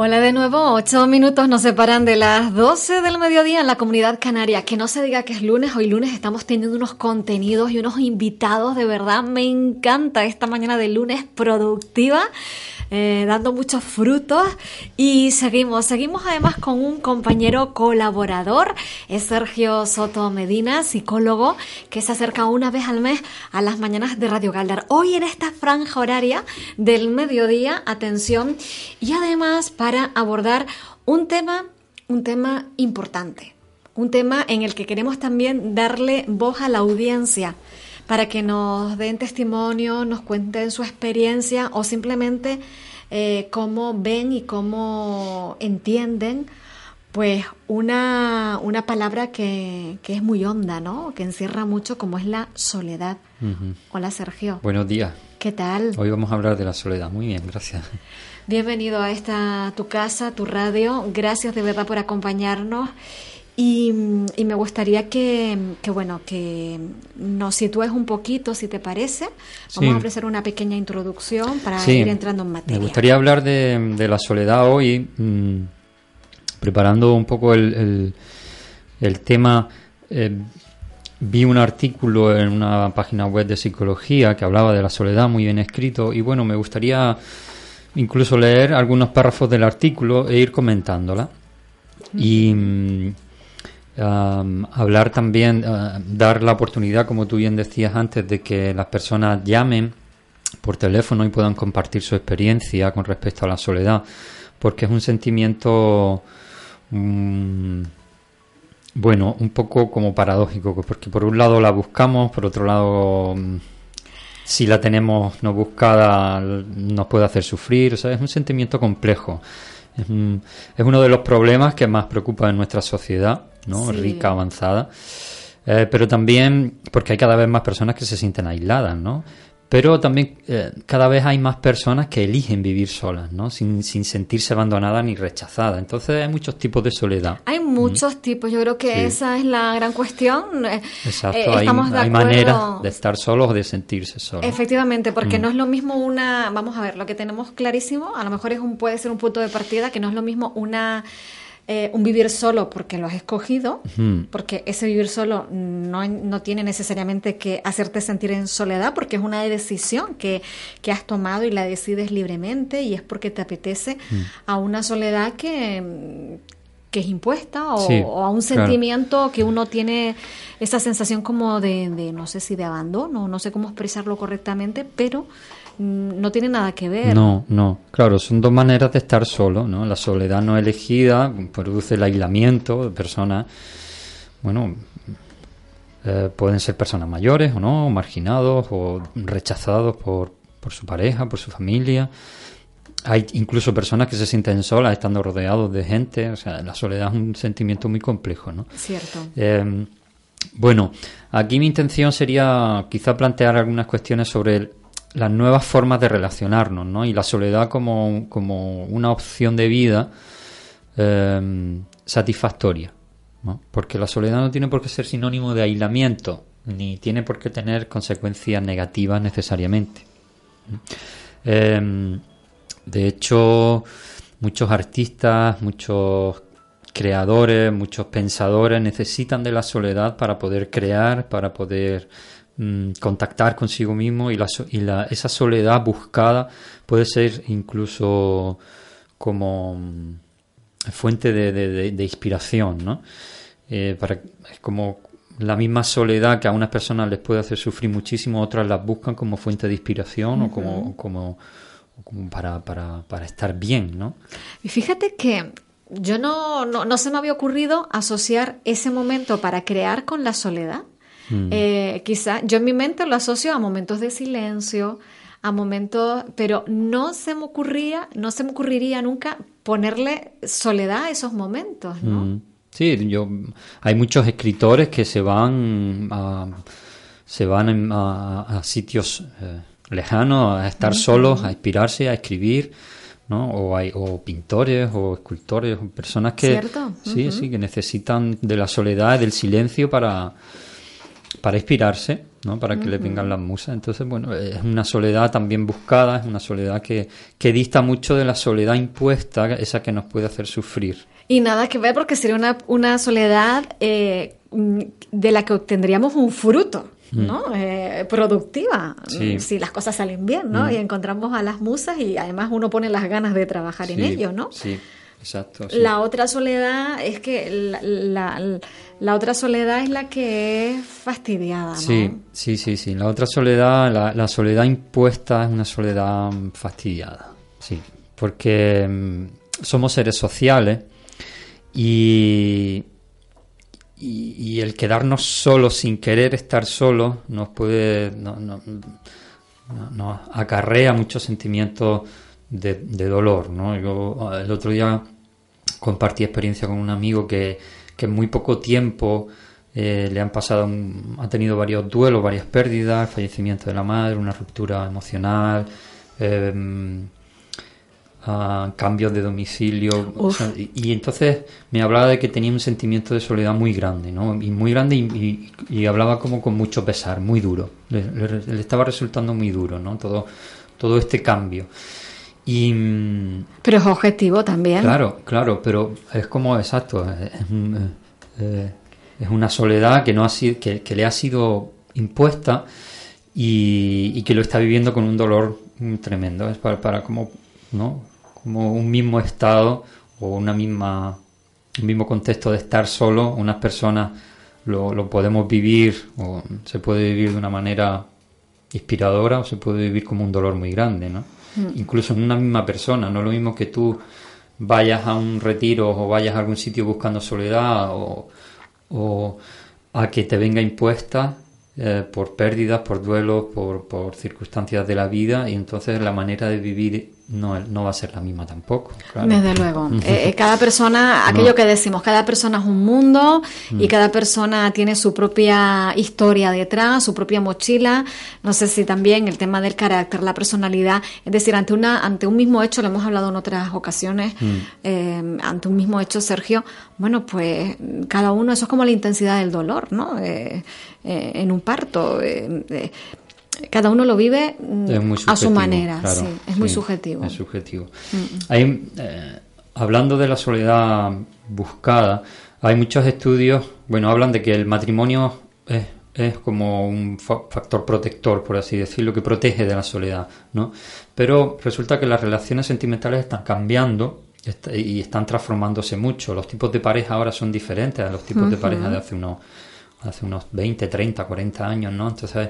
Hola de nuevo, ocho minutos nos separan de las 12 del mediodía en la comunidad canaria. Que no se diga que es lunes, hoy lunes estamos teniendo unos contenidos y unos invitados, de verdad me encanta esta mañana de lunes productiva. Eh, dando muchos frutos y seguimos, seguimos además con un compañero colaborador, es Sergio Soto Medina, psicólogo, que se acerca una vez al mes a las mañanas de Radio Galdar. Hoy en esta franja horaria del mediodía, atención, y además para abordar un tema, un tema importante, un tema en el que queremos también darle voz a la audiencia para que nos den testimonio, nos cuenten su experiencia o simplemente eh, cómo ven y cómo entienden pues una, una palabra que, que, es muy honda, ¿no? Que encierra mucho como es la soledad. Hola Sergio. Buenos días. ¿Qué tal? Hoy vamos a hablar de la soledad. Muy bien, gracias. Bienvenido a esta tu casa, tu radio. Gracias de verdad por acompañarnos. Y, me gustaría que, bueno, que nos sitúes un poquito, si te parece. Vamos a ofrecer una pequeña introducción para ir entrando en materia. Me gustaría hablar de, la soledad hoy, mm, preparando un poco el, el, tema. Eh, vi un artículo en una página web de psicología que hablaba de la soledad, muy bien escrito, y bueno, me gustaría incluso leer algunos párrafos del artículo e ir comentándola. Y hablar también, ah, dar la oportunidad, como tú bien decías antes, de que las personas llamen por teléfono y puedan compartir su experiencia con respecto a la soledad, porque es un sentimiento, mm, bueno, un poco como paradójico, porque por un lado la buscamos, por otro lado, mm, si la tenemos no buscada, nos puede hacer sufrir, o sea, es un sentimiento complejo. Es, es uno de los problemas que más preocupa en nuestra sociedad ¿no? rica, avanzada. Eh, pero también porque hay cada vez más personas que se sienten aisladas, ¿no? Pero también eh, cada vez hay más personas que eligen vivir solas, ¿no? Sin, sin sentirse abandonadas ni rechazadas. Entonces hay muchos tipos de soledad. Hay muchos tipos, yo creo que esa es la gran cuestión. Eh, Exacto, hay, hay maneras de estar solos o de sentirse solos. Efectivamente, porque no es lo mismo una, vamos a ver, lo que tenemos clarísimo, a lo mejor es un, puede ser un punto de partida, que no es lo mismo una eh, un vivir solo porque lo has escogido, porque ese vivir solo no, no, tiene necesariamente que hacerte sentir en soledad, porque es una decisión que, que has tomado y la decides libremente y es porque te apetece a una soledad que, que es impuesta o, a un sentimiento que uno tiene esa sensación como de, de, no sé si de abandono, no sé cómo expresarlo correctamente, pero no tiene nada que ver. No, no, claro, son dos maneras de estar solo, ¿no? La soledad no elegida produce el aislamiento de personas, bueno, eh, pueden ser personas mayores o no, marginados o rechazados por, por su pareja, por su familia. Hay incluso personas que se sienten solas estando rodeados de gente, o sea, la soledad es un sentimiento muy complejo, ¿no? Cierto. Eh, bueno, aquí mi intención sería quizá plantear algunas cuestiones sobre el, las nuevas formas de relacionarnos, ¿no? Y la soledad como, como una opción de vida eh, satisfactoria, ¿no? Porque la soledad no tiene por qué ser sinónimo de aislamiento, ni tiene por qué tener consecuencias negativas necesariamente. Eh, de hecho, muchos artistas, muchos creadores, muchos pensadores necesitan de la soledad para poder crear, para poder Mm, contactar consigo mismo y, la, y la, esa soledad buscada puede ser incluso como mm, fuente de, de, inspiración, ¿no? Eh, para, es como la misma soledad que a unas personas les puede hacer sufrir muchísimo, otras las buscan como fuente de inspiración o como, como, como para, para, para, estar bien, ¿no? Y fíjate que yo no, no, no se me había ocurrido asociar ese momento para crear con la soledad. Mm. Eh, quizá yo en mi mente lo asocio a momentos de silencio, a momentos, pero no se me ocurría, no se me ocurriría nunca ponerle soledad a esos momentos, ¿no? Mm. Sí, yo hay muchos escritores que se van a, se van a, sitios eh, lejanos a estar solos, a inspirarse, a escribir, ¿no? O hay o pintores o escultores, o personas que sí, sí, que necesitan de la soledad, del silencio para para inspirarse, ¿no? Para que le vengan las musas. Entonces, bueno, es una soledad también buscada, es una soledad que, que dista mucho de la soledad impuesta, esa que nos puede hacer sufrir. Y nada que ver porque sería una, una soledad eh, de la que obtendríamos un fruto. Mm. ¿no? Eh, productiva, si las cosas salen bien, ¿no? Mm. Y encontramos a las musas y además uno pone las ganas de trabajar en ello, ¿no? Sí, exacto. La otra soledad es que la, la, otra soledad es la que es fastidiada, ¿no? Sí, sí, sí, sí. La otra soledad, la, la soledad impuesta es una soledad fastidiada, sí. Porque mm, somos seres sociales y, y, el quedarnos solos sin querer estar solos nos puede nos no, acarrea muchos sentimientos de, dolor ¿no? yo el otro día compartí experiencia con un amigo que, que en muy poco tiempo eh, le han pasado ha tenido varios duelos varias pérdidas fallecimiento de la madre una ruptura emocional eh, cambios de domicilio. y, entonces me hablaba de que tenía un sentimiento de soledad muy grande, ¿no? Y muy grande y, hablaba como con mucho pesar, muy duro. Le, estaba resultando muy duro, ¿no? Todo, todo este cambio. Y, pero es objetivo también. Claro, claro, pero es como exacto. Es, eh, es una soledad que, no ha sido, que, le ha sido impuesta y, que lo está viviendo con un dolor tremendo. Es para, para como ¿no? como un mismo estado o una misma, un mismo contexto de estar solo, unas personas lo, lo podemos vivir o se puede vivir de una manera inspiradora o se puede vivir como un dolor muy grande, ¿no? Mm. Incluso en una misma persona, no es lo mismo que tú vayas a un retiro o vayas a algún sitio buscando soledad o, o a que te venga impuesta eh, por pérdidas, por duelos, por, por, circunstancias de la vida y entonces la manera de vivir no, no va a ser la misma tampoco. Desde luego. Eh, eh, cada persona, aquello que decimos, cada persona es un mundo y mm. cada persona tiene su propia historia detrás, su propia mochila. No sé si también el tema del carácter, la personalidad, es decir, ante, una, ante un mismo hecho, lo hemos hablado en otras ocasiones, mm. ante un mismo hecho, Sergio, bueno, pues cada uno, eso es como la intensidad del dolor, ¿no? Eh, en un parto. Cada uno lo vive mm, a su manera, sí, es muy subjetivo. Es subjetivo. Hay, hablando de la soledad buscada, hay muchos estudios, bueno, hablan de que el matrimonio es, es como un factor protector, por así decirlo, que protege de la soledad, ¿no? Pero resulta que las relaciones sentimentales están cambiando y están transformándose mucho. Los tipos de pareja ahora son diferentes a los tipos de pareja de hace unos hace unos 20, 30, 40 años, ¿no? Entonces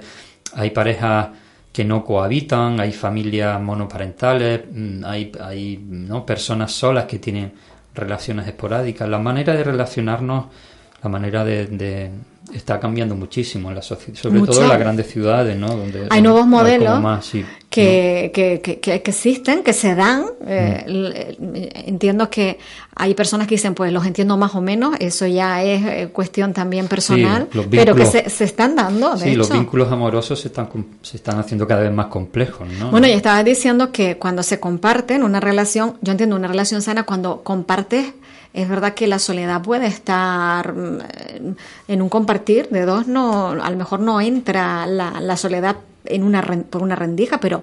hay parejas que no cohabitan, hay familias monoparentales, mm, hay, hay ¿no? personas solas que tienen relaciones esporádicas. La manera de relacionarnos, la manera de, está cambiando muchísimo en la sociedad, sobre todo en las grandes ciudades, ¿no? Donde hay nuevos modelos que, que, que, que, existen, que se dan. Eh, mm. entiendo que hay personas que dicen, pues los entiendo más o menos, eso ya es eh, cuestión también personal, pero que se, se, están dando. De sí, los vínculos amorosos se están, se están haciendo cada vez más complejos, ¿no? Bueno, y estaba diciendo que cuando se comparten una relación, yo entiendo una relación sana cuando compartes es verdad que la soledad puede estar mm, en un compartir de dos, no, a lo mejor no entra la, la soledad en una, por una rendija, pero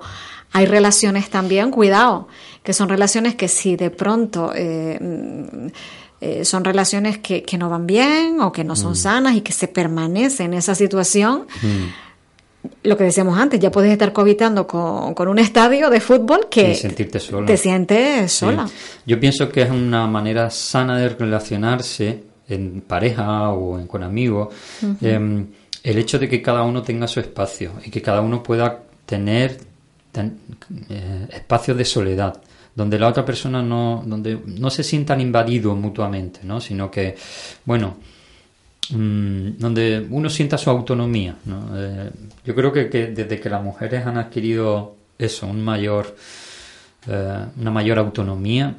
hay relaciones también, cuidado, que son relaciones que si de pronto eh, mm, eh, son relaciones que, que, no van bien o que no son mm. sanas y que se permanece en esa situación, lo que decíamos antes, ya puedes estar cohabitando con, con un estadio de fútbol que sentirte sola. te sientes sola. Yo pienso que es una manera sana de relacionarse en pareja o en, con amigos, el hecho de que cada uno tenga su espacio y que cada uno pueda tener eh, espacios de soledad donde la otra persona no, donde no se sientan invadidos mutuamente, ¿no? sino que, bueno, Mm, donde uno sienta su autonomía. Eh, yo creo que, desde que las mujeres han adquirido eso, un mayor, eh, una mayor autonomía.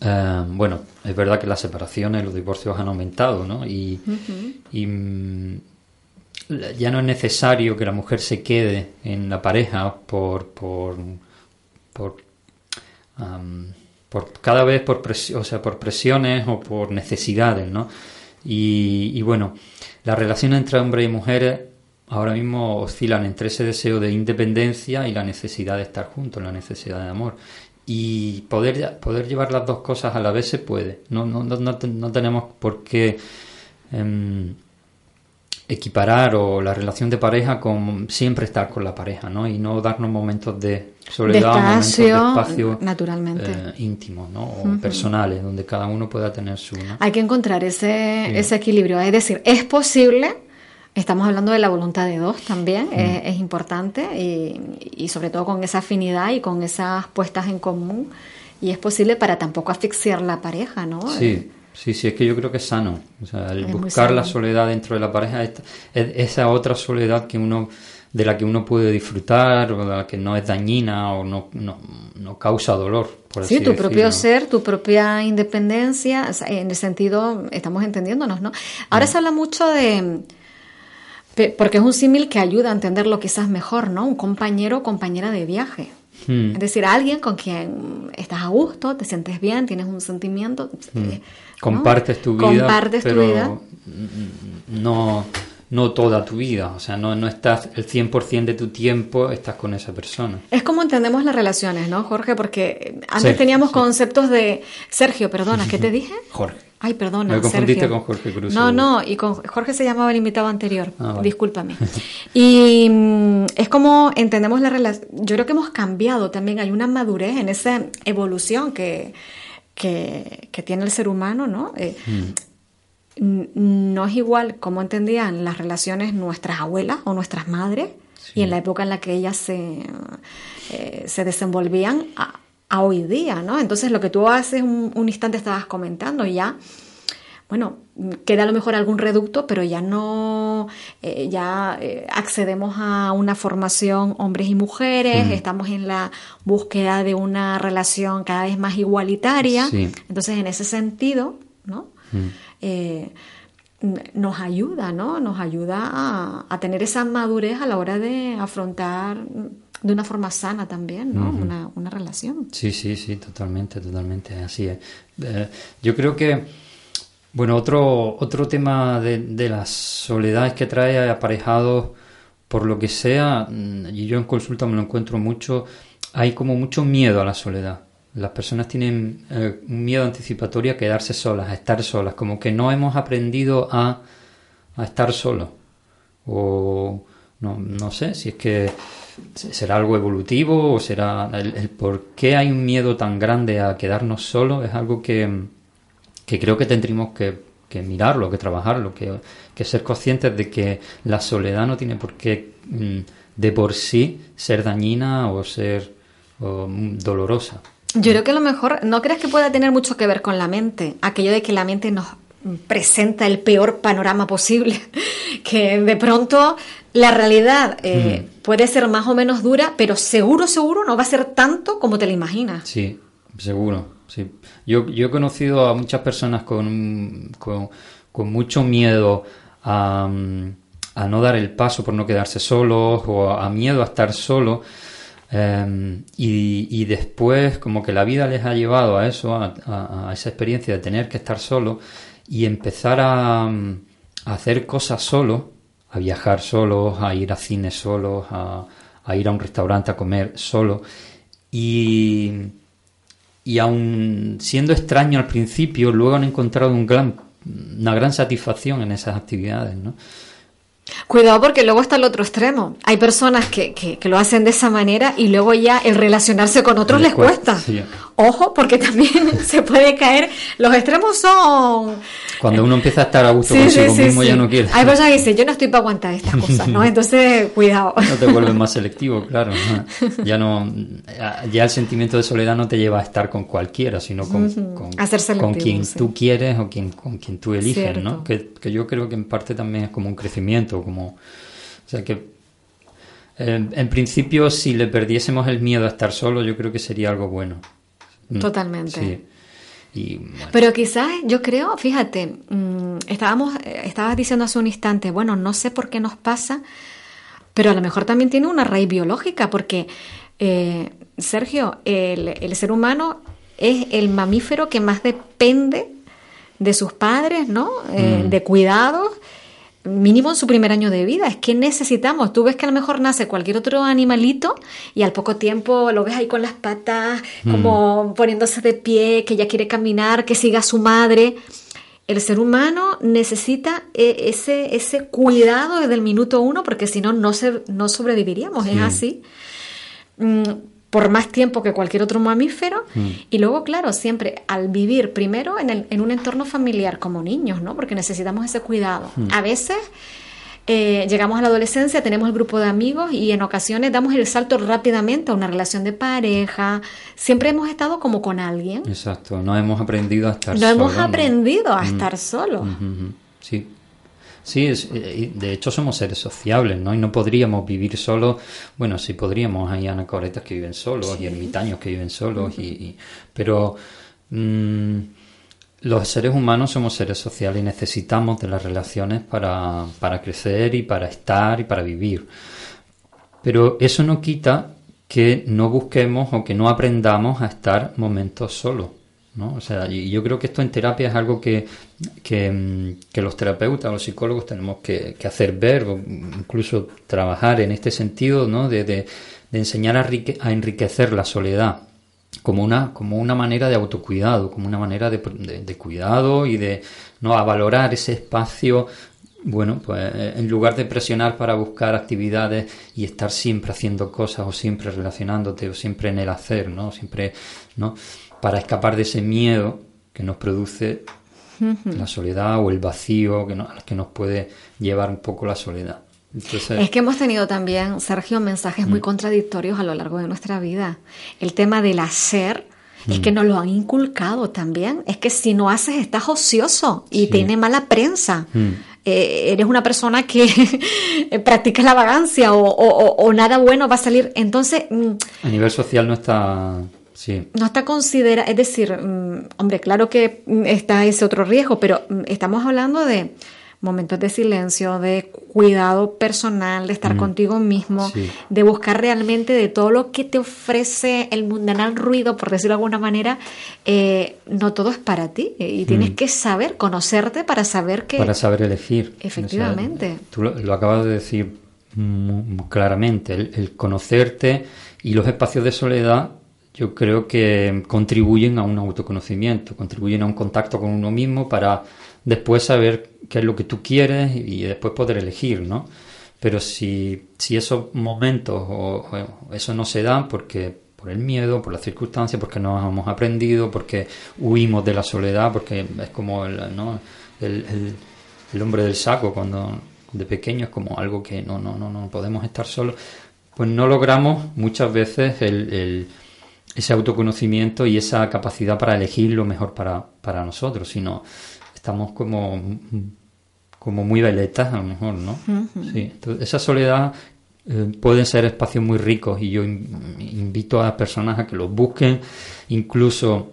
Eh, bueno, es verdad que las separaciones, los divorcios han aumentado, ¿no? Y, y ya no es necesario que la mujer se quede en la pareja por, por, por, cada vez por, o sea, por presiones o por necesidades, ¿no? Y, bueno, las relaciones entre hombres y mujeres ahora mismo oscilan entre ese deseo de independencia y la necesidad de estar juntos, la necesidad de amor. Y poder, poder llevar las dos cosas a la vez se puede. No, no, no, no tenemos por qué em, equiparar o la relación de pareja con siempre estar con la pareja, ¿no? Y no darnos momentos de soledad, momentos de espacio naturalmente. Eh, íntimos, ¿no? O personales, donde cada uno pueda tener su... Hay que encontrar ese, ese equilibrio. Es decir, es posible Estamos hablando de la voluntad de dos también, mm. es, importante y, sobre todo con esa afinidad y con esas puestas en común. Y es posible para tampoco asfixiar la pareja, ¿no? Sí, eh, sí, sí, es que yo creo que es sano. O sea, el buscar la soledad dentro de la pareja es, esa otra soledad que uno de la que uno puede disfrutar o de la que no es dañina o no, no, causa dolor. Por sí, tu propio ser, tu propia independencia, en el sentido, estamos entendiéndonos, ¿no? Ahora mm. se habla mucho de porque es un símil que ayuda a entenderlo quizás mejor, ¿no? Un compañero o compañera de viaje. Hmm. Es decir, alguien con quien estás a gusto, te sientes bien, tienes un sentimiento. Hmm. Eh, Compartes tu vida. Compartes tu vida. No, no toda tu vida. O sea, no, no estás el 100% de tu tiempo, estás con esa persona. Es como entendemos las relaciones, ¿no, Jorge? Porque antes teníamos conceptos de. Sergio, perdona, ¿qué te dije? Jorge. Ay, perdona. Me confundiste con Jorge Cruz. No, no, y con Jorge se llamaba el invitado anterior. Ah, Discúlpame. y mm, es como entendemos la relación. Yo creo que hemos cambiado también. Hay una madurez en esa evolución que, que, tiene el ser humano, ¿no? Eh, mm. No es igual como entendían las relaciones nuestras abuelas o nuestras madres y en la época en la que ellas se, eh, se desenvolvían a hoy día, ¿no? Entonces lo que tú haces un, un instante estabas comentando ya, bueno, queda a lo mejor algún reducto, pero ya no, eh, ya eh, accedemos a una formación hombres y mujeres, estamos en la búsqueda de una relación cada vez más igualitaria, entonces en ese sentido, ¿no? Eh, nos ayuda, ¿no? Nos ayuda a, a, tener esa madurez a la hora de afrontar de una forma sana también, ¿no? una, una, relación. Sí, sí, sí, totalmente, totalmente, así es. Eh, yo creo que, bueno, otro, otro tema de, de las soledades que trae aparejado por lo que sea, mm, y yo en consulta me lo encuentro mucho, hay como mucho miedo a la soledad. Las personas tienen eh, un miedo anticipatorio a quedarse solas, a estar solas, como que no hemos aprendido a, a estar solos. O no, no sé si es que ¿Será algo evolutivo o será el, por qué hay un miedo tan grande a quedarnos solos? Es algo que, creo que tendríamos que, mirarlo, que trabajarlo, que, que, ser conscientes de que la soledad no tiene por qué mm, de por sí ser dañina o ser mm, dolorosa. Yo creo que a lo mejor no crees que pueda tener mucho que ver con la mente, aquello de que la mente nos presenta el peor panorama posible, que de pronto la realidad eh, mm. puede ser más o menos dura, pero seguro, seguro no va a ser tanto como te la imaginas. Sí, seguro. Sí. Yo, yo he conocido a muchas personas con, con, mucho miedo a, a, no dar el paso por no quedarse solos o a, miedo a estar solo. Em, y, después como que la vida les ha llevado a eso, a, a esa experiencia de tener que estar solo y empezar a, hacer cosas solo, a viajar solos, a ir a cine solos, a, ir a un restaurante a comer solo. Y, y aun siendo extraño al principio, luego han encontrado una gran satisfacción en esas actividades, ¿no? Cuidado porque luego está el otro extremo. Hay personas que, que, lo hacen de esa manera y luego ya el relacionarse con otros les, cuesta. Ojo, porque también se puede caer. Los extremos son. Cuando uno empieza a estar a gusto consigo mismo, ya no quiere. Hay personas que dicen, yo no estoy para aguantar estas cosas, ¿no? Entonces, cuidado. No te vuelves más selectivo, claro. Ya no. Ya el sentimiento de soledad no te lleva a estar con cualquiera, sino con, con, quien tú quieres o quien, con quien tú eliges, ¿no? Que, que yo creo que en parte también es como un crecimiento, como. O sea que en principio, si le perdiésemos el miedo a estar solo, yo creo que sería algo bueno. Mm, Totalmente. Pero quizás yo creo, fíjate, mm, estábamos, estabas diciendo hace un instante, bueno, no sé por qué nos pasa, pero a lo mejor también tiene una raíz biológica, porque, eh, Sergio, el, ser humano es el mamífero que más depende de sus padres, ¿no? Eh, mm. De cuidados mínimo en su primer año de vida. Es que necesitamos. Tú ves que a lo mejor nace cualquier otro animalito y al poco tiempo lo ves ahí con las patas, como mm. poniéndose de pie, que ya quiere caminar, que siga a su madre. El ser humano necesita eh, ese, ese cuidado desde el minuto uno porque si no, no, no sobreviviríamos. Es así. Por más tiempo que cualquier otro mamífero. Mm. Y luego, claro, siempre al vivir primero en, el, en, un entorno familiar como niños, ¿no? Porque necesitamos ese cuidado. Mm. A veces eh, llegamos a la adolescencia, tenemos el grupo de amigos y en ocasiones damos el salto rápidamente a una relación de pareja. Siempre hemos estado como con alguien. Exacto, no hemos aprendido a estar solos. No hemos aprendido a mm. estar solos. Sí, eh, de hecho somos seres sociables, ¿no? Y no podríamos vivir solos. Bueno, sí podríamos. Hay anacoretas que viven solos y ermitaños que viven solos, y, pero mm, los seres humanos somos seres sociales y necesitamos de las relaciones para, para crecer y para estar y para vivir. Pero eso no quita que no busquemos o que no aprendamos a estar momentos solos. ¿No? O sea, y yo creo que esto en terapia es algo que, que, mm, los terapeutas, los psicólogos tenemos que, hacer ver, o incluso trabajar en este sentido, ¿no? De, de, enseñar a, enriquecer la soledad como una, como una manera de autocuidado, como una manera de, de, cuidado y de no valorar ese espacio bueno, pues en lugar de presionar para buscar actividades y estar siempre haciendo cosas o siempre relacionándote o siempre en el hacer, ¿no? Siempre, ¿no? Para escapar de ese miedo que nos produce la soledad o el vacío que, que nos puede llevar un poco la soledad. es que hemos tenido también, Sergio, mensajes muy mm. contradictorios a lo largo de nuestra vida. El tema del hacer es que mm. nos lo han inculcado también. Es que si no haces estás ocioso y tiene mala prensa. Mm. Eh, eres una persona que practica la vagancia o, o, nada bueno va a salir. Entonces... A nivel social no está no está considerado, es decir, mm, hombre, claro que está ese otro riesgo, pero mm, estamos hablando de momentos de silencio, de cuidado personal, de estar contigo mismo, de buscar realmente de todo lo que te ofrece el mundanal ruido, por decirlo de alguna manera, eh, no todo es para ti eh, y tienes que saber conocerte para saber que... Para saber elegir. Efectivamente. tú lo, acabas de decir claramente, el conocerte y los espacios de soledad yo creo que contribuyen a un autoconocimiento, contribuyen a un contacto con uno mismo para después saber qué es lo que tú quieres y después poder elegir, ¿no? Pero si, si esos momentos o, eso no se dan porque por el miedo, por las circunstancias, porque no hemos aprendido, porque huimos de la soledad, porque es como el, ¿no? el, el, hombre del saco cuando de pequeño es como algo que no, no, no, no podemos estar solos, pues no logramos muchas veces el ese autoconocimiento y esa capacidad para elegir lo mejor para, para nosotros, sino estamos como, como muy veletas a lo mejor, ¿no? sí. esa soledad eh, pueden ser espacios muy ricos y yo invito a las personas a que los busquen, incluso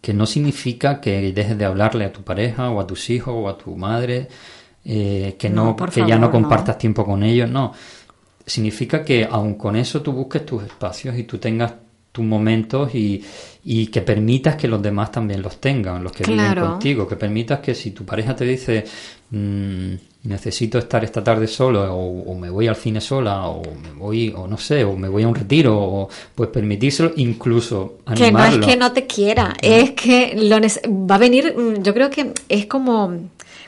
que no significa que dejes de hablarle a tu pareja o a tus hijos o a tu madre, eh, que no, que ya no compartas tiempo con ellos, no. Significa que aun con eso tú busques tus espacios y tú tengas tus momentos y, y, que permitas que los demás también los tengan, los que viven contigo, que permitas que si tu pareja te dice mm, necesito estar esta tarde solo o, me voy al cine sola o me voy o no sé o me voy a un retiro o pues permitírselo incluso animarlo. que no es que no te quiera es que lo va a venir mm, yo creo que es como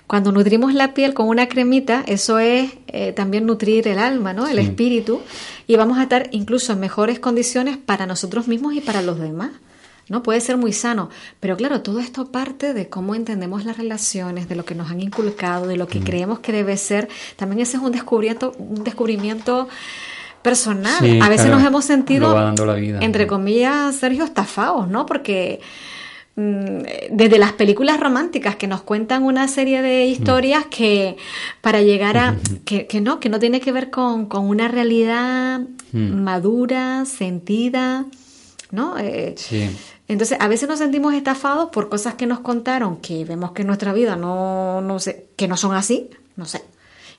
cuando nutrimos la piel con una cremita, eso es eh, también nutrir el alma, ¿no? El espíritu. Y vamos a estar incluso en mejores condiciones para nosotros mismos y para los demás. ¿no? Puede ser muy sano, pero claro, todo esto parte de cómo entendemos las relaciones, de lo que nos han inculcado, de lo que mm. creemos que debe ser. También ese es un descubrimiento, un descubrimiento personal. a veces nos hemos sentido, entre comillas, Sergio, estafados, ¿no? Porque desde las películas románticas que nos cuentan una serie de historias que para llegar a que, que, no que no tiene que ver con, con una realidad madura sentida no eh, sí. Entonces, a veces nos sentimos estafados por cosas que nos contaron que vemos que en nuestra vida no, no sé, que no son así, no sé.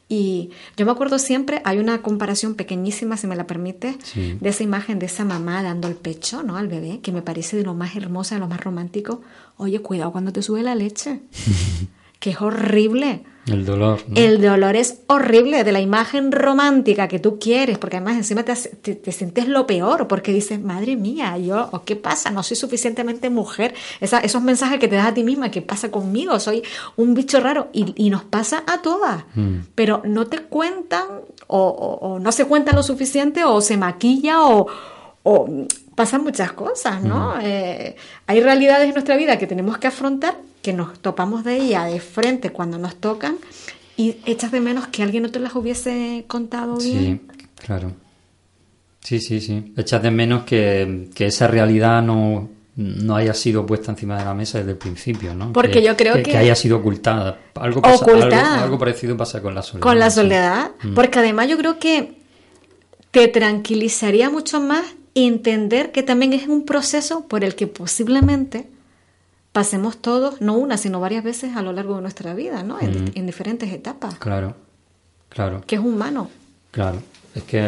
Y yo me acuerdo siempre, hay una comparación pequeñísima, si me la permite, de esa imagen de esa mamá dando el pecho, ¿no? Al bebé, que me parece de lo más hermosa, de lo más romántico. Oye, cuidado cuando te sube la leche, que es horrible. El dolor. El dolor es horrible de la imagen romántica que tú quieres, porque además encima te, te, sientes lo peor, porque dices, madre mía, yo, ¿qué pasa? No soy suficientemente mujer. esos mensajes que te das a ti misma, ¿qué pasa conmigo? Soy un bicho raro. Y, nos pasa a todas. Mm. Pero no te cuentan, o, no se cuenta lo suficiente, o se maquilla, o, pasan muchas cosas, ¿no? Mm. Eh, hay realidades en nuestra vida que tenemos que afrontar que nos topamos de ella de frente cuando nos tocan y echas de menos que alguien no te las hubiese contado bien. Sí, claro. Sí, sí, sí. Echas de menos que, esa realidad no, no haya sido puesta encima de la mesa desde el principio, ¿no? Porque yo creo que, que, haya sido ocultada. Algo, ocultada. Algo, parecido pasa con la soledad. Con la soledad. Mm. Porque además yo creo que te tranquilizaría mucho más entender que también es un proceso por el que posiblemente pasemos todos, no una, sino varias veces a lo largo de nuestra vida, ¿no? En, diferentes etapas. Claro, claro. Que es humano. Claro, es que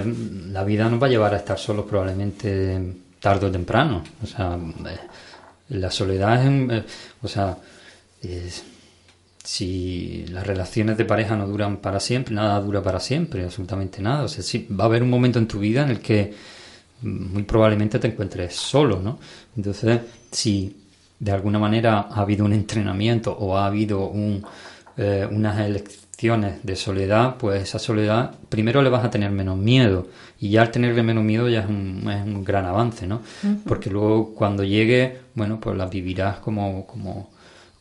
la vida nos va a llevar a estar solos probablemente tarde o temprano. O sea, eh, la soledad es, eh, o sea, si las relaciones de pareja no duran para siempre, nada dura para siempre, absolutamente nada. O sea, sí, va a haber un momento en tu vida en el que muy probablemente te encuentres solo, ¿no? Entonces, si de alguna manera ha habido un entrenamiento o ha habido un, eh, unas elecciones de soledad, pues esa soledad primero le vas a tener menos miedo y ya al tenerle menos miedo ya es un, es un gran avance, ¿no? Porque luego cuando llegue, bueno, pues la vivirás como, como,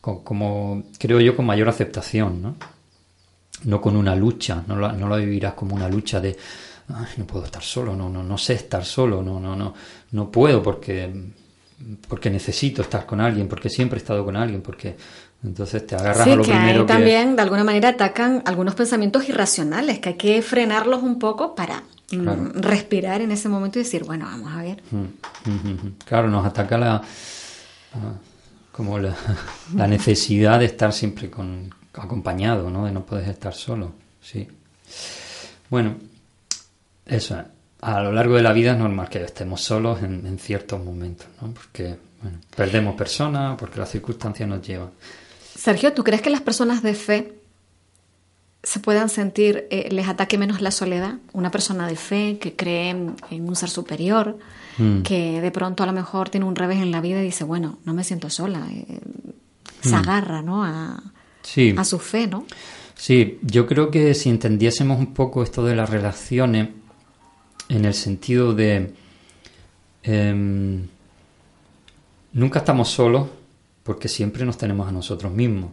como, creo yo, con mayor aceptación, ¿no? No con una lucha, no la, no la vivirás como una lucha de, no puedo estar solo, no, no, no sé estar solo, no, no, no, no puedo porque porque necesito estar con alguien, porque siempre he estado con alguien, porque entonces te agarras a lo que primero también de alguna manera atacan algunos pensamientos irracionales, que hay que frenarlos un poco para mm, respirar en ese momento y decir, bueno, vamos a ver. Claro, nos ataca la como la, necesidad de estar siempre con, acompañado, ¿no? De no poder estar solo, sí. Bueno, eso es a lo largo de la vida es normal que estemos solos en, ciertos momentos, ¿no? Porque perdemos personas, porque las circunstancias nos llevan. Sergio, ¿tú crees que las personas de fe se puedan sentir, eh, les ataque menos la soledad? Una persona de fe que cree en, un ser superior, mm. que de pronto a lo mejor tiene un revés en la vida y dice, bueno, no me siento sola, eh, se mm. agarra, ¿no? A, a su fe, ¿no? Sí, yo creo que si entendiésemos un poco esto de las relaciones, en el sentido de em, nunca estamos solos porque siempre nos tenemos a nosotros mismos.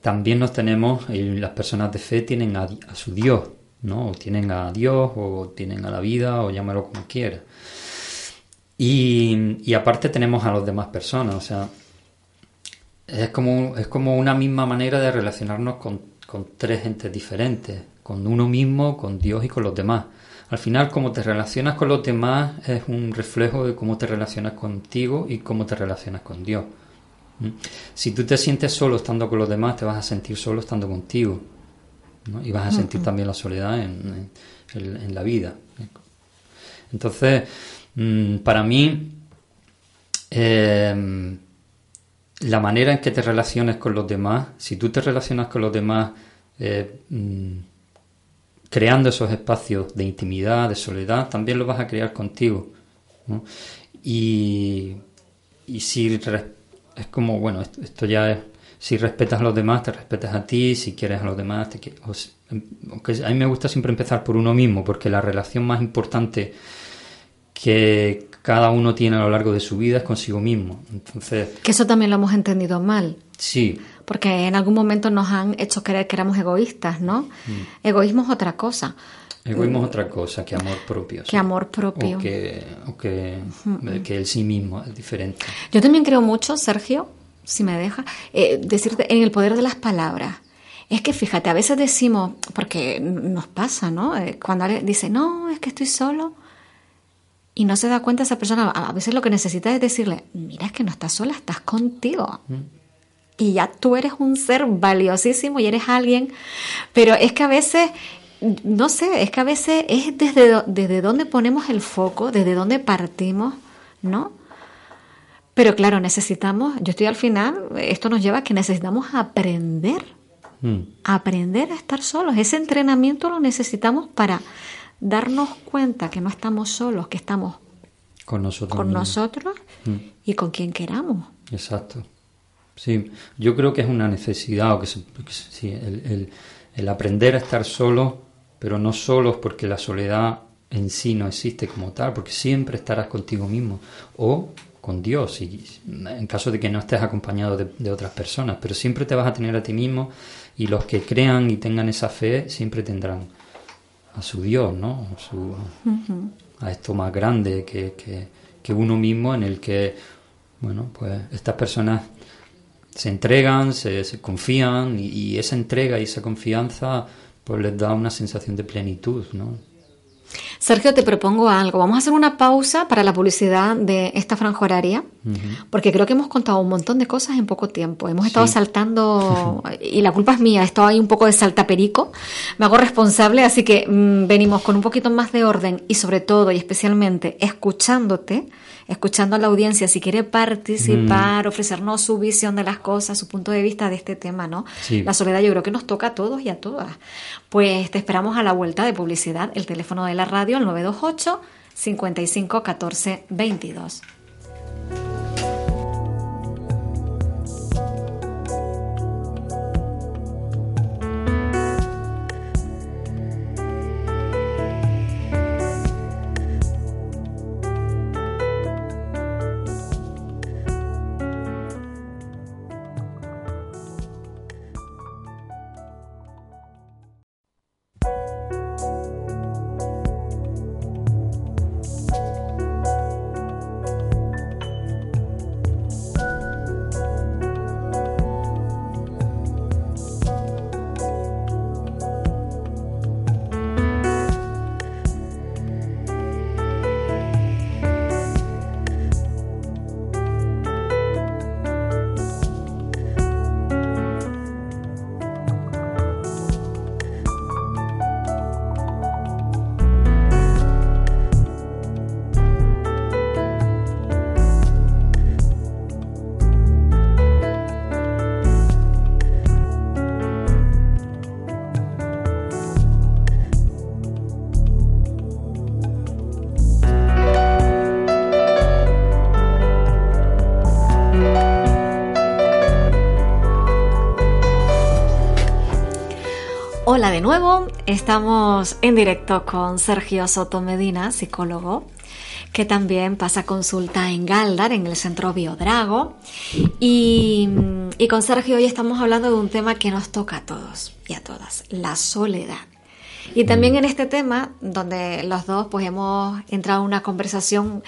También nos tenemos, y las personas de fe tienen a, su Dios, ¿no? O tienen a Dios, o tienen a la vida, o llámalo como quieras. Y, aparte tenemos a las demás personas, o sea, es como, es como una misma manera de relacionarnos con, con tres entes diferentes, con uno mismo, con Dios y con los demás. Al final, cómo te relacionas con los demás es un reflejo de cómo te relacionas contigo y cómo te relacionas con Dios. ¿Mm? Si tú te sientes solo estando con los demás, te vas a sentir solo estando contigo. Y vas a sentir también la soledad en, la vida. Entonces, mm, para mí, em, la manera en que te relaciones con los demás, si tú te relacionas con los demás eh, mm, creando esos espacios de intimidad, de soledad, también lo vas a crear contigo. Y, y si es como, bueno, esto, ya es, si respetas a los demás, te respetas a ti, si quieres a los demás, te, aunque a mí me gusta siempre empezar por uno mismo, porque la relación más importante que cada uno tiene a lo largo de su vida es consigo mismo. Entonces, que eso también lo hemos entendido mal. Sí. Porque en algún momento nos han hecho creer que éramos egoístas, ¿no? Mm. Egoísmo es otra cosa. Egoísmo es otra cosa que amor propio. Que amor propio. O, que, o que, que, el sí mismo es diferente. Yo también creo mucho, Sergio, si me deja, eh, decirte en el poder de las palabras. Es que fíjate, a veces decimos, porque nos pasa, ¿no? Eh, cuando alguien dice, no, es que estoy solo, y no se da cuenta esa persona, a veces lo que necesita es decirle, mira, es que no estás sola, estás contigo. Mm. Y ya tú eres un ser valiosísimo y eres alguien, pero es que a veces, no sé, es que a veces es desde, desde dónde ponemos el foco, desde dónde partimos, ¿no? Pero claro, necesitamos, yo estoy al final, esto nos lleva a que necesitamos aprender, mm. aprender a estar solos. Ese entrenamiento lo necesitamos para darnos cuenta que no estamos solos, que estamos con nosotros, con nosotros mm. y con quien queramos. Exacto. Sí, yo creo que es una necesidad, o que, sí, el, el, aprender a estar solos, pero no solos porque la soledad en sí no existe como tal, porque siempre estarás contigo mismo o con Dios, y en caso de que no estés acompañado de, de otras personas, pero siempre te vas a tener a ti mismo y los que crean y tengan esa fe siempre tendrán a su Dios, ¿no? A, su, a esto más grande que, que, uno mismo en el que, bueno, pues estas personas se entregan, se, se confían y, esa entrega y esa confianza pues les da una sensación de plenitud, ¿no? Sergio, te propongo algo. Vamos a hacer una pausa para la publicidad de esta franja horaria, porque creo que hemos contado un montón de cosas en poco tiempo. Hemos estado saltando, y la culpa es mía, he estado ahí un poco de saltaperico. Me hago responsable, así que mm, venimos con un poquito más de orden y sobre todo y especialmente escuchándote escuchando a la audiencia si quiere participar, mm. ofrecernos su visión de las cosas, su punto de vista de este tema, ¿no? La soledad yo creo que nos toca a todos y a todas. Pues te esperamos a la vuelta de publicidad, el teléfono de la radio, el 928 55 14 22. Hola de nuevo, estamos en directo con Sergio Soto Medina, psicólogo, que también pasa consulta en Galdar, en el centro Biodrago. Y, y con Sergio hoy estamos hablando de un tema que nos toca a todos y a todas, la soledad. Y también en este tema, donde los dos pues hemos entrado en una conversación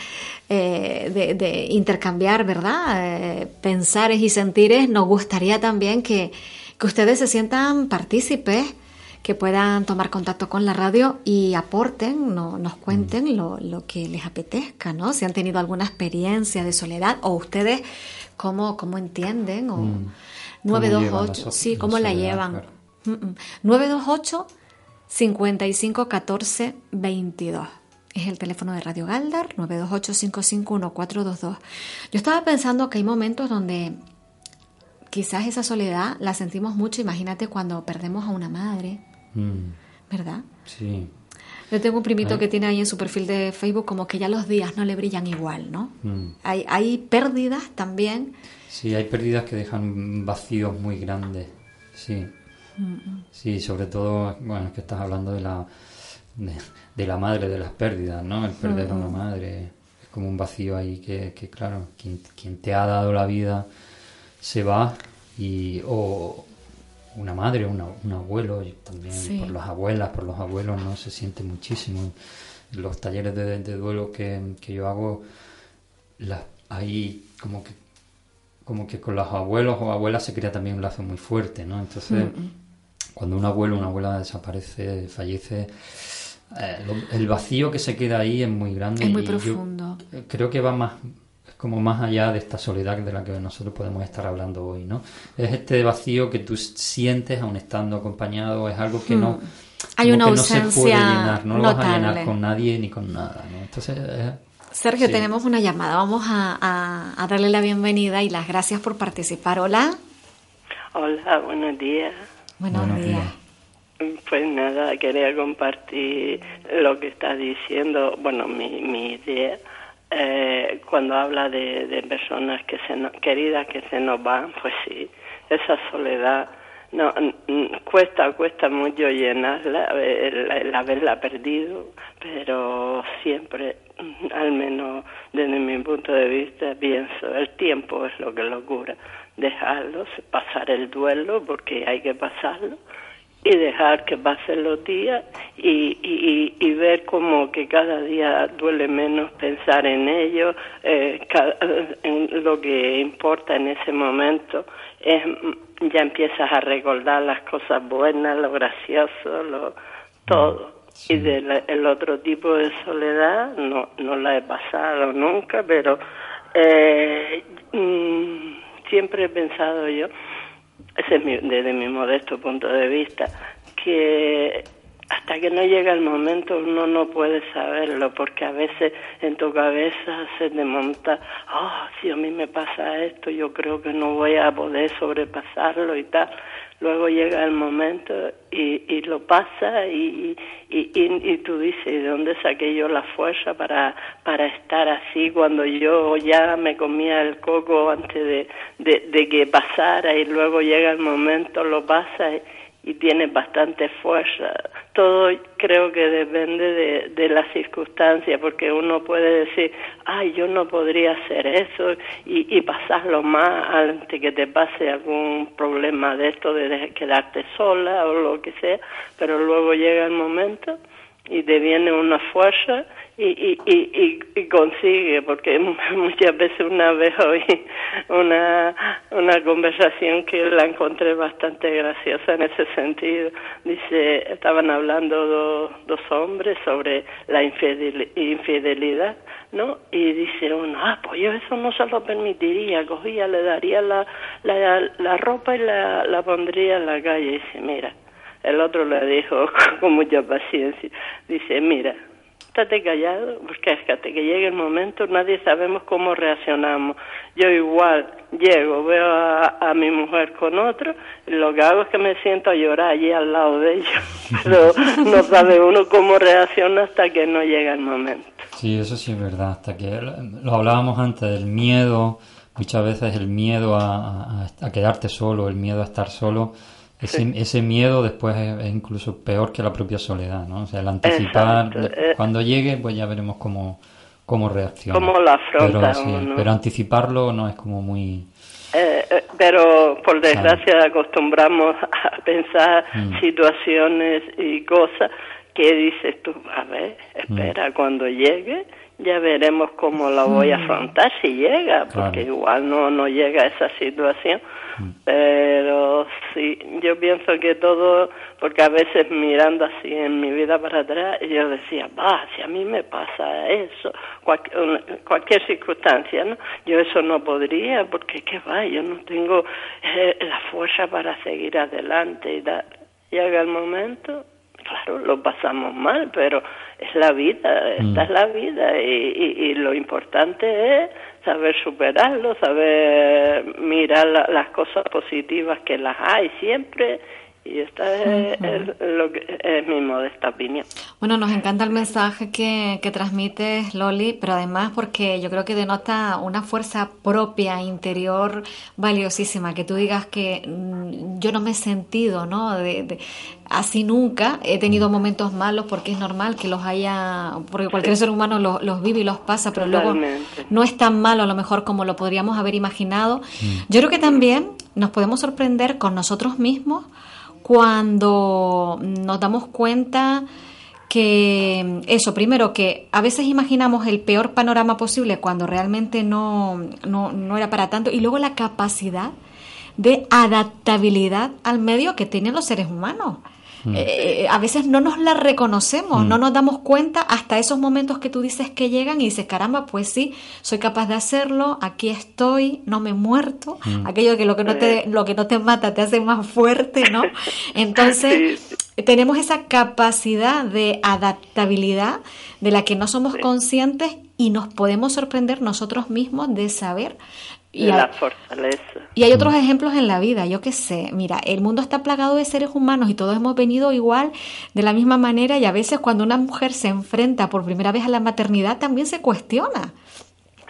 eh, de, intercambiar, ¿verdad? Eh, pensares y sentires, nos gustaría también que, que ustedes se sientan partícipes que puedan tomar contacto con la radio y aporten, no, nos cuenten mm. lo, lo, que les apetezca, ¿no? Si han tenido alguna experiencia de soledad o ustedes cómo, cómo entienden o 928, mm. sí, cómo la llevan. 928 55 14 22. Es el teléfono de Radio Galdar, 928-551-422. Yo estaba pensando que hay momentos donde quizás esa soledad la sentimos mucho. Imagínate cuando perdemos a una madre, Mm. ¿Verdad? Sí. Yo tengo un primito que tiene ahí en su perfil de Facebook como que ya los días no le brillan igual, ¿no? Mm. Hay, hay pérdidas también. Sí, hay pérdidas que dejan vacíos muy grandes. Sí. Sí, sobre todo, bueno, es que estás hablando de la, de, la madre de las pérdidas, ¿no? El perder a una madre es como un vacío ahí que, que claro, quien, quien, te ha dado la vida se va y o, una madre, una, un abuelo, y también por las abuelas, por los abuelos, ¿no? Se siente muchísimo. Los talleres de, duelo que, yo hago, las, ahí como que como que con los abuelos o abuelas se crea también un lazo muy fuerte, ¿no? Entonces, cuando un abuelo o una abuela desaparece, fallece, eh, el vacío que se queda ahí es muy grande. Es muy profundo. creo que va más como más allá de esta soledad de la que nosotros podemos estar hablando hoy, ¿no? Es este vacío que tú sientes aún estando acompañado, es algo que no... Hay una ausencia no se puede llenar, no lo vas a llenar con nadie ni con nada, ¿no? Entonces... Sergio, tenemos una llamada. Vamos a, darle la bienvenida y las gracias por participar. Hola. Hola, buenos días. Buenos, días. Pues nada, quería compartir lo que está diciendo, bueno, mi, mi idea, eh, cuando habla de, personas que se queridas que se nos van, pues sí, esa soledad no cuesta cuesta mucho llenarla el, haberla perdido pero siempre al menos desde mi punto de vista pienso el tiempo es lo que lo cura dejarlo pasar el duelo porque hay que pasarlo y dejar que pasen los días y, y, y, ver como que cada día duele menos pensar en ello, eh, en lo que importa en ese momento es ya empiezas a recordar las cosas buenas, lo gracioso, lo todo. Y del otro tipo de soledad no, no la he pasado nunca, pero eh, mm, siempre he pensado yo, ese es mi, desde mi modesto punto de vista, que hasta que no llega el momento uno no puede saberlo porque a veces en tu cabeza se te monta, ah, si a mí me pasa esto, yo creo que no voy a poder sobrepasarlo y tal. Luego llega el momento y, y lo pasa y, y, y, tú dices, ¿de dónde saqué yo la fuerza para, para estar así cuando yo ya me comía el coco antes de, de, de que pasara y luego llega el momento, lo pasa y, tiene bastante fuerza. Todo creo que depende de, de las circunstancias, porque uno puede decir, ay, yo no podría hacer eso y, y pasarlo más antes que te pase algún problema de esto, de quedarte sola o lo que sea, pero luego llega el momento y te viene una fuerza y, y, y, consigue, porque muchas veces una vez oí una, una conversación que la encontré bastante graciosa en ese sentido. Dice, estaban hablando dos, dos hombres sobre la infidelidad, ¿no? Y dice uno, ah, pues yo eso no se lo permitiría, cogía, le daría la, la, la ropa y la, la pondría en la calle. Dice, mira, el otro le dijo con mucha paciencia, dice, mira, estate callado, porque hasta que llegue el momento nadie sabemos cómo reaccionamos. Yo igual llego, veo a, mi mujer con otro, lo que hago es que me siento a llorar allí al lado de ellos, pero no sabe uno cómo reacciona hasta que no llega el momento. Sí, eso sí es verdad, hasta que lo hablábamos antes, del miedo, muchas veces el miedo a, a quedarte solo, el miedo a estar solo ese, ese miedo después es, incluso peor que la propia soledad, ¿no? O sea, el anticipar, eh. cuando llegue, pues ya veremos cómo, cómo reacciona. Cómo lo afronta pero, pero anticiparlo no es como muy... Eh, eh, pero por desgracia acostumbramos a pensar mm. situaciones y cosas que dices tú, a ver, espera, mm. cuando llegue ya veremos cómo lo voy a mm. afrontar si llega, porque igual no, no llega a esa situación pero sí, yo pienso que todo, porque a veces mirando así en mi vida para atrás, yo decía, va, si a mí me pasa eso, cualquier, cualquier circunstancia, ¿no? Yo eso no podría, porque qué va, yo no tengo eh, la fuerza para seguir adelante y dar. Llega el momento, claro, lo pasamos mal, pero es la vida, esta mm. es la vida y, y lo importante es saber superarlo, saber mirar las cosas positivas que las hay siempre y esta es, lo que, es mi modesta opinión. Bueno, nos encanta el mensaje que, que transmites, Loli, pero además porque yo creo que denota una fuerza propia, interior, valiosísima. Que tú digas que mm, yo no me he sentido, ¿no? De, así nunca. He tenido momentos malos porque es normal que los haya, porque cualquier ser humano los, vive y los pasa, pero luego no es tan malo a lo mejor como lo podríamos haber imaginado. Mm. Yo creo que también nos podemos sorprender con nosotros mismos cuando nos damos cuenta que eso, primero que a veces imaginamos el peor panorama posible cuando realmente no, no, no era para tanto, y luego la capacidad de adaptabilidad al medio que tienen los seres humanos. Mm. Eh, a veces no nos la reconocemos, no mm. nos damos cuenta hasta esos momentos que tú dices que llegan y dices, caramba, pues sí, soy capaz de hacerlo, aquí estoy, no me he muerto, mm. aquello que lo que no te lo que no te mata te hace más fuerte, ¿no? Entonces, tenemos esa capacidad de adaptabilidad de la que no somos conscientes y nos podemos sorprender nosotros mismos de saber y la fortaleza. Y hay otros ejemplos en la vida, yo qué sé, mira, el mundo está plagado de seres humanos y todos hemos venido igual, de la misma manera, y a veces cuando una mujer se enfrenta por primera vez a la maternidad también se cuestiona.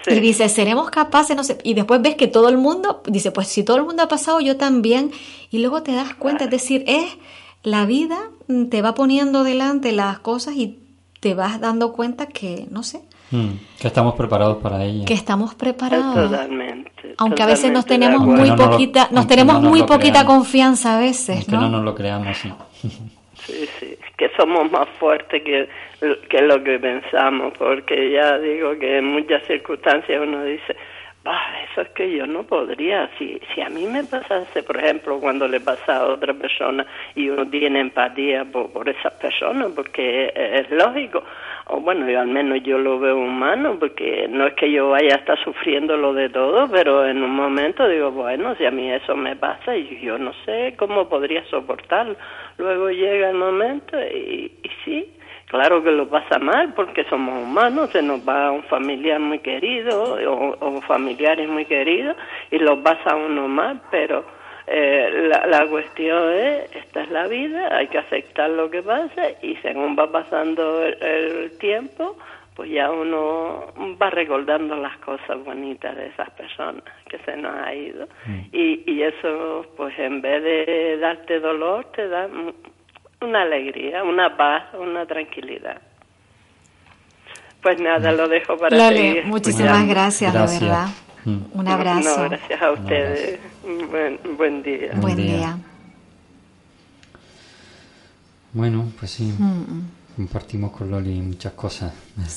Y dice, ¿seremos capaces? No sé. Y después ves que todo el mundo, dice, pues si todo el mundo ha pasado, yo también. Y luego te das cuenta, es decir, es la vida, mm, te va poniendo delante las cosas y te vas dando cuenta que, no sé, Mm, que estamos preparados para ella. Que estamos preparados. Totalmente. Aunque a veces nos tenemos muy poquita, nos tenemos muy poquita confianza a veces, ¿no? Que no nos lo creamos, sí. Sí, sí, que somos más fuertes que, que lo que pensamos, porque ya digo que en muchas circunstancias uno dice, bah, eso es que yo no podría, si, si a mí me pasase, por ejemplo, cuando le pasa a otra persona y uno tiene empatía por, por esas personas, porque es lógico, o bueno, yo al menos yo lo veo humano, porque no es que yo vaya a estar sufriendo lo de todo, pero en un momento digo, bueno, si a mí eso me pasa, y yo no sé cómo podría soportarlo. Luego llega el momento y, y sí, claro que lo pasa mal, porque somos humanos, se nos va un familiar muy querido o, o familiares muy queridos y lo pasa uno mal, pero eh, la, la, cuestión es, esta es la vida, hay que aceptar lo que pasa y según va pasando el, tiempo, pues ya uno va recordando las cosas bonitas de esas personas que se nos ha ido. Mm. Y, y eso, pues en vez de darte dolor, te da una alegría, una paz, una tranquilidad. Pues nada, lo dejo para Lale, Muchísimas gracias, de verdad. Mm. Un abrazo. gracias a ustedes. Buen, día. Buen, día. Bueno, pues sí. Mm, mm. Compartimos con Loli muchas cosas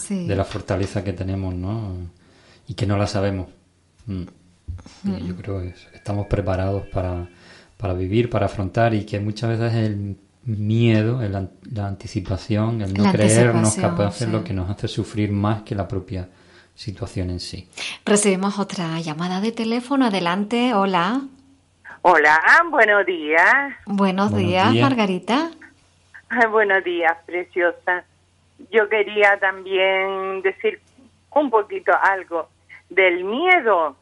de la fortaleza que tenemos, ¿no? Y que no la sabemos. Yo creo que estamos preparados para, para vivir, para afrontar y que muchas veces el miedo, la anticipación, el no creernos capaces, lo que nos hace sufrir más que la propia situación en sí. Recibimos otra llamada de teléfono. Adelante, hola. Hola, buenos días. Buenos, días, Margarita. buenos días, preciosa. Yo quería también decir un poquito algo del miedo.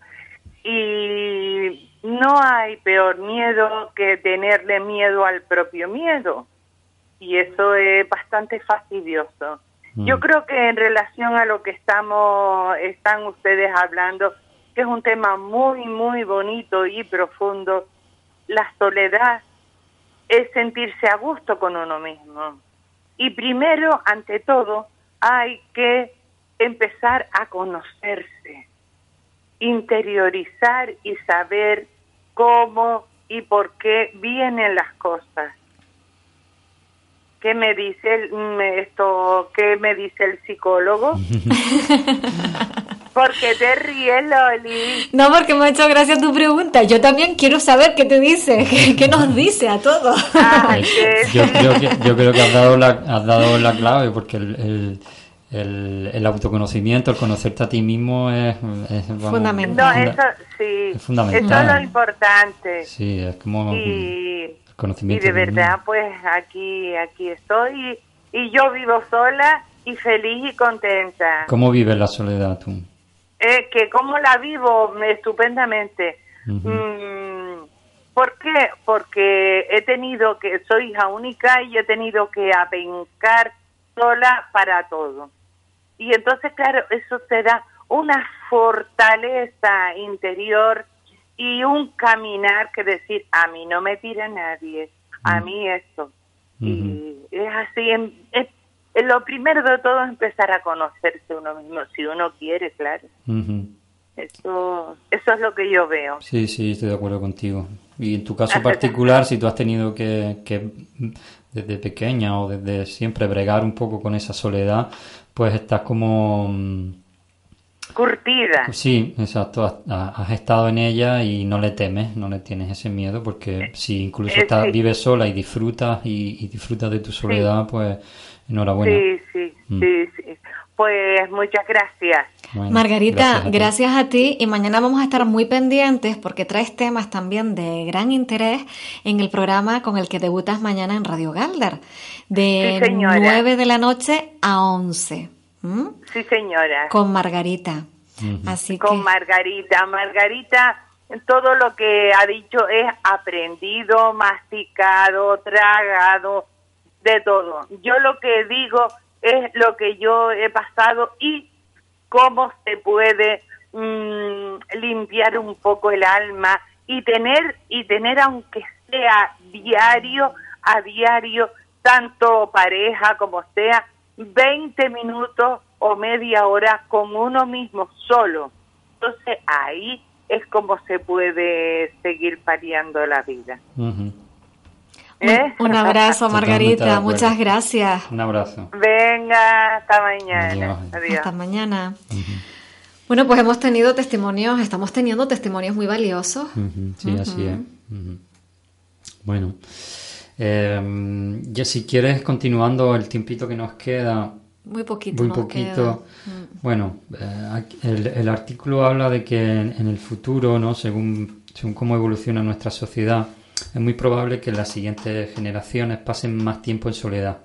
Y no hay peor miedo que tenerle miedo al propio miedo. Y eso es bastante fastidioso. Yo mm. creo que en relación a lo que estamos, están ustedes hablando, que es un tema muy, muy bonito y profundo, la soledad es sentirse a gusto con uno mismo. Y primero, ante todo, hay que empezar a conocerse, interiorizar y saber cómo y por qué vienen las cosas. ¿Qué me dice el, esto? ¿Qué me dice el psicólogo? ¿Por qué te ríes, Loli? No, porque me ha hecho gracia tu pregunta. Yo también quiero saber qué te dice, qué, nos dice a todos. yo, creo que, yo creo que has dado la, has dado la clave, porque el, el, el, autoconocimiento, el conocerte a ti mismo es, fundamental. No, eso sí, es fundamental. Eso es lo importante. Sí, es como... Y y de verdad, pues aquí, aquí estoy y, yo vivo sola y feliz y contenta. ¿Cómo vives la soledad tú? Eh, que cómo la vivo estupendamente. Mm, ¿Por qué? Porque he tenido que, soy hija única y he tenido que apencar sola para todo. Y entonces, claro, eso te da una fortaleza interior y un caminar que decir, a mí no me tira nadie, a mm. mí esto. Y es así, es, lo primero de todo es empezar a conocerse uno mismo, si uno quiere, claro. Eso, eso es lo que yo veo. Sí, sí, estoy de acuerdo contigo. Y en tu caso particular, si tú has tenido que, que desde pequeña o desde siempre bregar un poco con esa soledad, pues estás como... Curtida. Sí, exacto, has, has estado en ella y no le temes, no le tienes ese miedo, porque si incluso eh, estás, sí. vives sola y disfrutas y, y disfrutas de tu soledad, pues enhorabuena. Sí, sí, Mm. sí, sí. Pues muchas gracias. Bueno, Margarita, a gracias a, ti y mañana vamos a estar muy pendientes porque traes temas también de gran interés en el programa con el que debutas mañana en Radio Galdar, de Sí, señora. 9 de la noche a 11, ¿m? Sí, señora. con Margarita. Ujú. Así que con Margarita. Margarita, todo lo que ha dicho es aprendido, masticado, tragado, de todo. Yo lo que digo es lo que yo he pasado y cómo se puede mm, limpiar un poco el alma y tener y tener aunque sea diario a diario tanto pareja como sea 20 minutos o media hora con uno mismo solo entonces ahí es como se puede seguir pariando la vida. ¿Eh? un, un abrazo Margarita, muchas gracias. Un abrazo. venga hasta mañana Adiós. adiós Hasta mañana. Bueno, pues hemos tenido testimonios, estamos teniendo testimonios muy valiosos. Sí, así es. Bueno, eh, ya si quieres, continuando el tiempito que nos queda, Muy poquito. muy poquito. queda. Mm. Bueno, eh, el, el artículo habla de que en, en el futuro, ¿no? según, según cómo evoluciona nuestra sociedad, es muy probable que las siguientes generaciones pasen más tiempo en soledad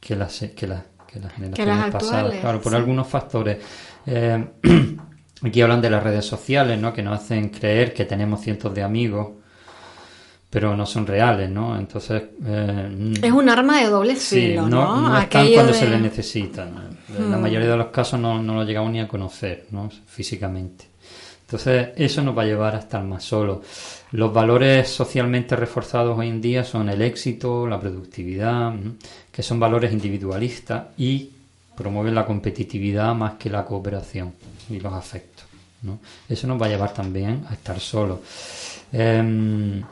que las, que las, que las generaciones pasadas. actuales, Claro, por sí. algunos factores. Eh, aquí hablan de las redes sociales, ¿no? que nos hacen creer que tenemos cientos de amigos, pero no son reales, ¿no? Entonces... eh, Es un arma de doble Sí, filo, no, ¿no? no están cuando de- se les necesita. ¿no? En la Hmm. mayoría de los casos no, no lo llegamos ni a conocer ¿no? físicamente. Entonces, eso nos va a llevar a estar más solos. Los valores socialmente reforzados hoy en día son el éxito, la productividad, ¿no? que son valores individualistas y promueven la competitividad más que la cooperación y los afectos. ¿no? Eso nos va a llevar también a estar solos. Em,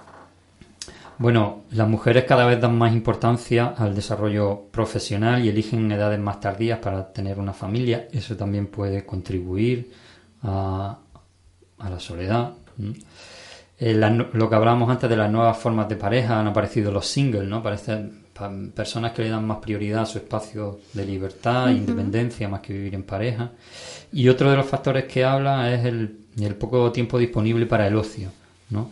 bueno, las mujeres cada vez dan más importancia al desarrollo profesional y eligen edades más tardías para tener una familia. Eso también puede contribuir a, a la soledad. Eh, la lo que hablábamos antes de las nuevas formas de pareja, han aparecido los singles, ¿no? Parecen pa- personas que le dan más prioridad a su espacio de libertad e independencia más que vivir en pareja. Y otro de los factores que habla es el, el poco tiempo disponible para el ocio, ¿no?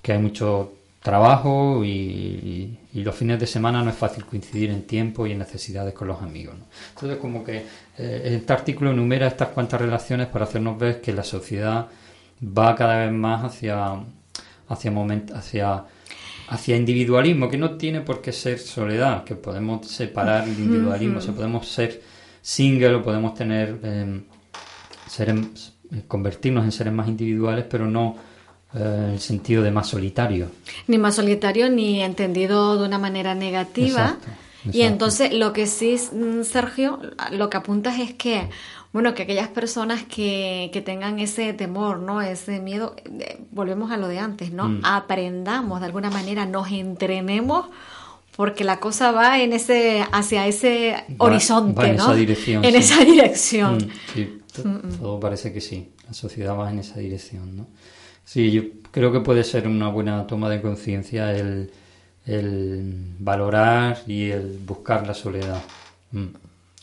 Que hay mucho trabajo y, y- y los fines de semana no es fácil coincidir en tiempo y en necesidades con los amigos. ¿no? Entonces, como que eh, este artículo enumera estas cuantas relaciones para hacernos ver que la sociedad va cada vez más hacia hacia moment- hacia hacia individualismo que no tiene por qué ser soledad que podemos separar el individualismo o sea, podemos ser single o podemos tener eh, ser convertirnos en seres más individuales pero no en el sentido de más solitario Ni más solitario ni entendido de una manera negativa. Exacto, Y entonces lo que sí, mm, Sergio, lo que apuntas es que, bueno, que aquellas personas que, que tengan ese temor, ¿no? Ese miedo, eh, volvemos a lo de antes, ¿no? Mm. Aprendamos de alguna manera, nos entrenemos porque la cosa va en ese, hacia ese Va- horizonte, va en ¿no? esa dirección, En sí. esa dirección. Mm, sí, todo parece que sí. La sociedad va en esa dirección, ¿no? Sí, yo creo que puede ser una buena toma de conciencia el, el valorar y el buscar la soledad mm,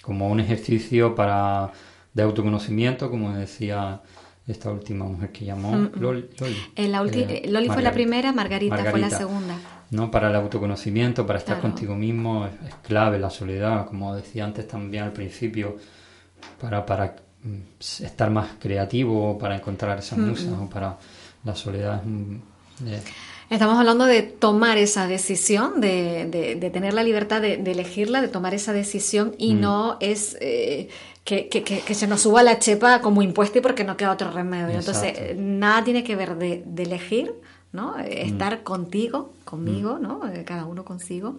como un ejercicio para de autoconocimiento, como decía esta última mujer que llamó Loli. Loli, Eh, la ulti- Eh, Loli fue la primera, Margarita, fue la segunda. ¿no? Para el autoconocimiento, para estar Claro. contigo mismo, es, es clave la soledad, como decía antes también al principio, para, para mm, estar más creativo, para encontrar esas musas, o para la soledad. es un- eh, Estamos hablando de tomar esa decisión, de, de- de tener la libertad de, de elegirla, de tomar esa decisión y Mm. no es eh, que, que- que- se nos suba la chepa como impuesto y porque no queda otro remedio. Entonces, Exacto. eh, nada tiene que ver de, elegir, ¿no? Mm. Eh, Estar contigo, conmigo, ¿no? Eh, Cada uno consigo.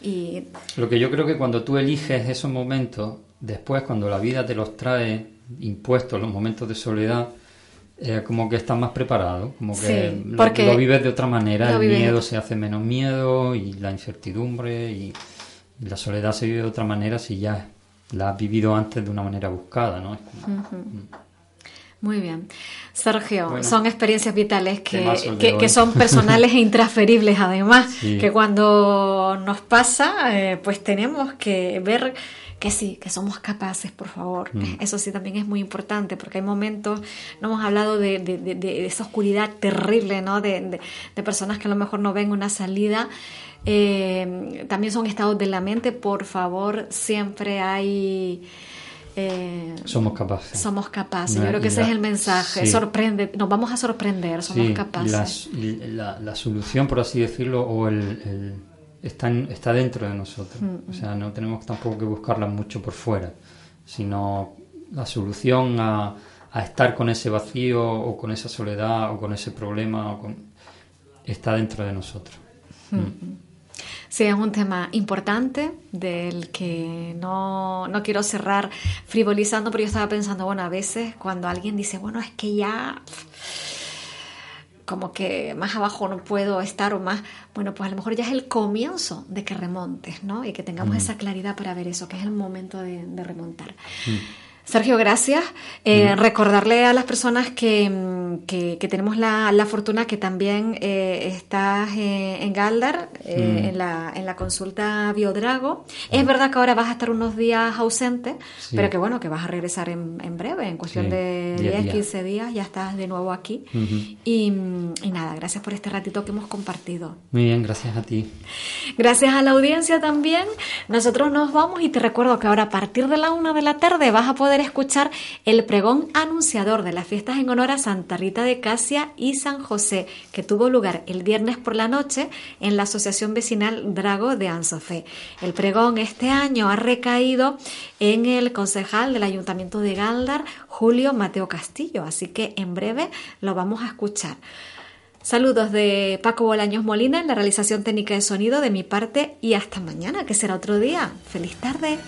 Y Lo que yo creo que cuando tú eliges esos momentos, después cuando la vida te los trae impuestos, los momentos de soledad, eh, como que estás más preparado, como que Sí, lo- porque lo, vives de otra manera, el miedo se hace menos miedo y la incertidumbre y la soledad se vive de otra manera si ya la has vivido antes de una manera buscada, ¿no? Es como- Muy bien. Sergio, Bueno. son experiencias vitales que, que, son personales e intransferibles además, Sí. que cuando nos pasa, eh, pues tenemos que ver que sí, que somos capaces, por favor. Mm. Eso sí también es muy importante, porque hay momentos, no hemos hablado de, de- de- de esa oscuridad terrible, ¿no? De, personas que a lo mejor no ven una salida. Eh, también son estados de la mente, por favor, siempre hay... eh, Somos capaces. somos capaces. Yo creo que ese la- es el mensaje. sí. Sorprende, nos vamos a sorprender, somos Sí, capaces. la, la solución, por así decirlo, o el, el- está, en- está dentro de nosotros. Mm, O sea, no tenemos tampoco que buscarla mucho por fuera, sino la solución a, a estar con ese vacío o con esa soledad o con ese problema o con- está dentro de nosotros. Mm. Sí, es un tema importante del que no, no quiero cerrar frivolizando, pero yo estaba pensando, bueno, a veces cuando alguien dice, bueno, es que ya como que más abajo no puedo estar o más, bueno, pues a lo mejor ya es el comienzo de que remontes, ¿no? Y que tengamos esa claridad para ver eso, que es el momento de, de remontar. Sergio, gracias. Eh, Recordarle a las personas que, mm, que- que tenemos la, la fortuna que también eh, estás eh, en Galdar, eh, Mm. en, la, en la consulta Biodrago. Es verdad que ahora vas a estar unos días ausente, Sí. pero que bueno, que vas a regresar en, en breve, en cuestión Sí, de 10 10, días. 15 días, ya estás de nuevo aquí. Ujú. y, mm, y nada, gracias por este ratito que hemos compartido. Muy bien, gracias a ti. Gracias a la audiencia también. Nosotros nos vamos y te recuerdo que ahora a partir de la una de la tarde vas a escuchar el pregón anunciador de las fiestas en honor a Santa Rita de Casia y San José, que tuvo lugar el viernes por la noche en la Asociación Vecinal Drago de Ansofé. El pregón este año ha recaído en el concejal del Ayuntamiento de Galdar, Julio Mateo Castillo, así que en breve lo vamos a escuchar. Saludos de Paco Bolaños Molina en la realización técnica de sonido de mi parte y hasta mañana, que será otro día. Feliz tarde.